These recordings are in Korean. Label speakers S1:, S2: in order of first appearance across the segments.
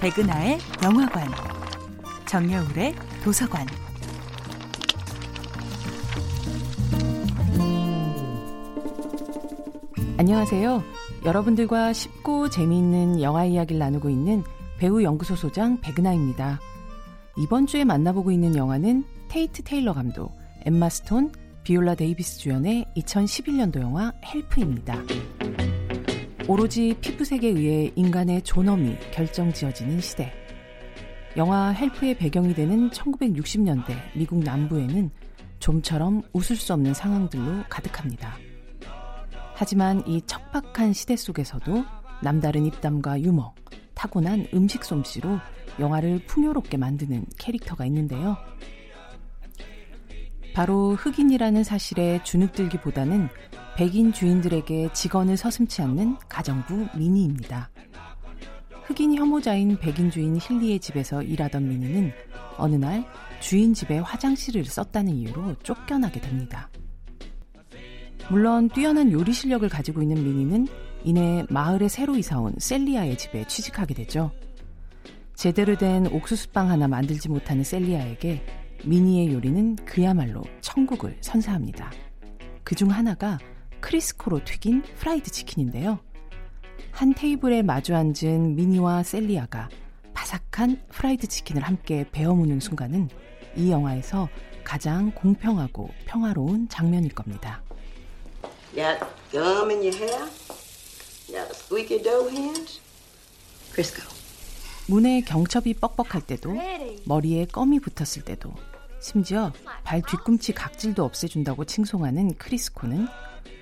S1: 백은하의 영화관, 정여울의 도서관.
S2: 안녕하세요. 여러분들과 쉽고 재미있는 영화 이야기를 나누고 있는 배우 연구소 소장 백은하입니다. 이번 주에 만나보고 있는 영화는 테이트 테일러 감독, 엠마 스톤, 비올라 데이비스 주연의 2011년도 영화 헬프입니다. 오로지 피부색에 의해 인간의 존엄이 결정 지어지는 시대. 영화 헬프의 배경이 되는 1960년대 미국 남부에는 좀처럼 웃을 수 없는 상황들로 가득합니다. 하지만 이 척박한 시대 속에서도 남다른 입담과 유머, 타고난 음식 솜씨로 영화를 풍요롭게 만드는 캐릭터가 있는데요. 바로 흑인이라는 사실에 주눅들기보다는 백인 주인들에게 직원을 서슴치 않는 가정부 미니입니다. 흑인 혐오자인 백인 주인 힐리의 집에서 일하던 미니는 어느 날 주인 집에 화장실을 썼다는 이유로 쫓겨나게 됩니다. 물론 뛰어난 요리 실력을 가지고 있는 미니는 이내 마을에 새로 이사온 셀리아의 집에 취직하게 되죠. 제대로 된 옥수수빵 하나 만들지 못하는 셀리아에게 미니의 요리는 그야말로 천국을 선사합니다. 그 중 하나가 크리스코로 튀긴 프라이드 치킨인데요. 한 테이블에 마주 앉은 미니와 셀리아가 바삭한 프라이드 치킨을 함께 베어 무는 순간은 이 영화에서 가장 공평하고 평화로운 장면일 겁니다.
S3: Got gum in your hair? Got a squeaky door hinge? Crisco.
S2: 문에 경첩이 뻑뻑할 때도 머리에 껌이 붙었을 때도 심지어 발 뒤꿈치 각질도 없애준다고 칭송하는 크리스코는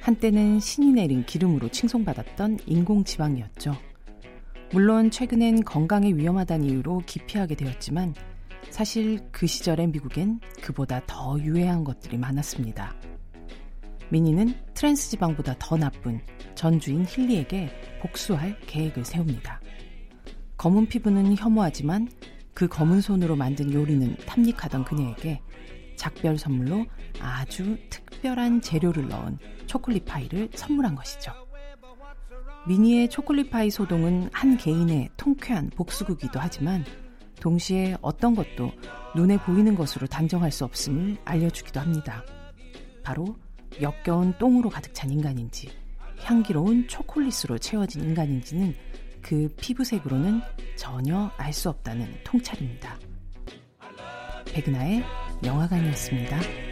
S2: 한때는 신이 내린 기름으로 칭송받았던 인공지방이었죠. 물론 최근엔 건강에 위험하다는 이유로 기피하게 되었지만 사실 그 시절의 미국엔 그보다 더 유해한 것들이 많았습니다. 미니는 트랜스 지방보다 더 나쁜 전 주인 힐리에게 복수할 계획을 세웁니다. 검은 피부는 혐오하지만 그 검은 손으로 만든 요리는 탐닉하던 그녀에게 작별 선물로 아주 특별한 재료를 넣은 초콜릿 파이를 선물한 것이죠. 미니의 초콜릿 파이 소동은 한 개인의 통쾌한 복수극이기도 하지만 동시에 어떤 것도 눈에 보이는 것으로 단정할 수 없음을 알려주기도 합니다. 바로 역겨운 똥으로 가득 찬 인간인지 향기로운 초콜릿으로 채워진 인간인지는 그 피부색으로는 전혀 알 수 없다는 통찰입니다. 백은하의 영화관이었습니다.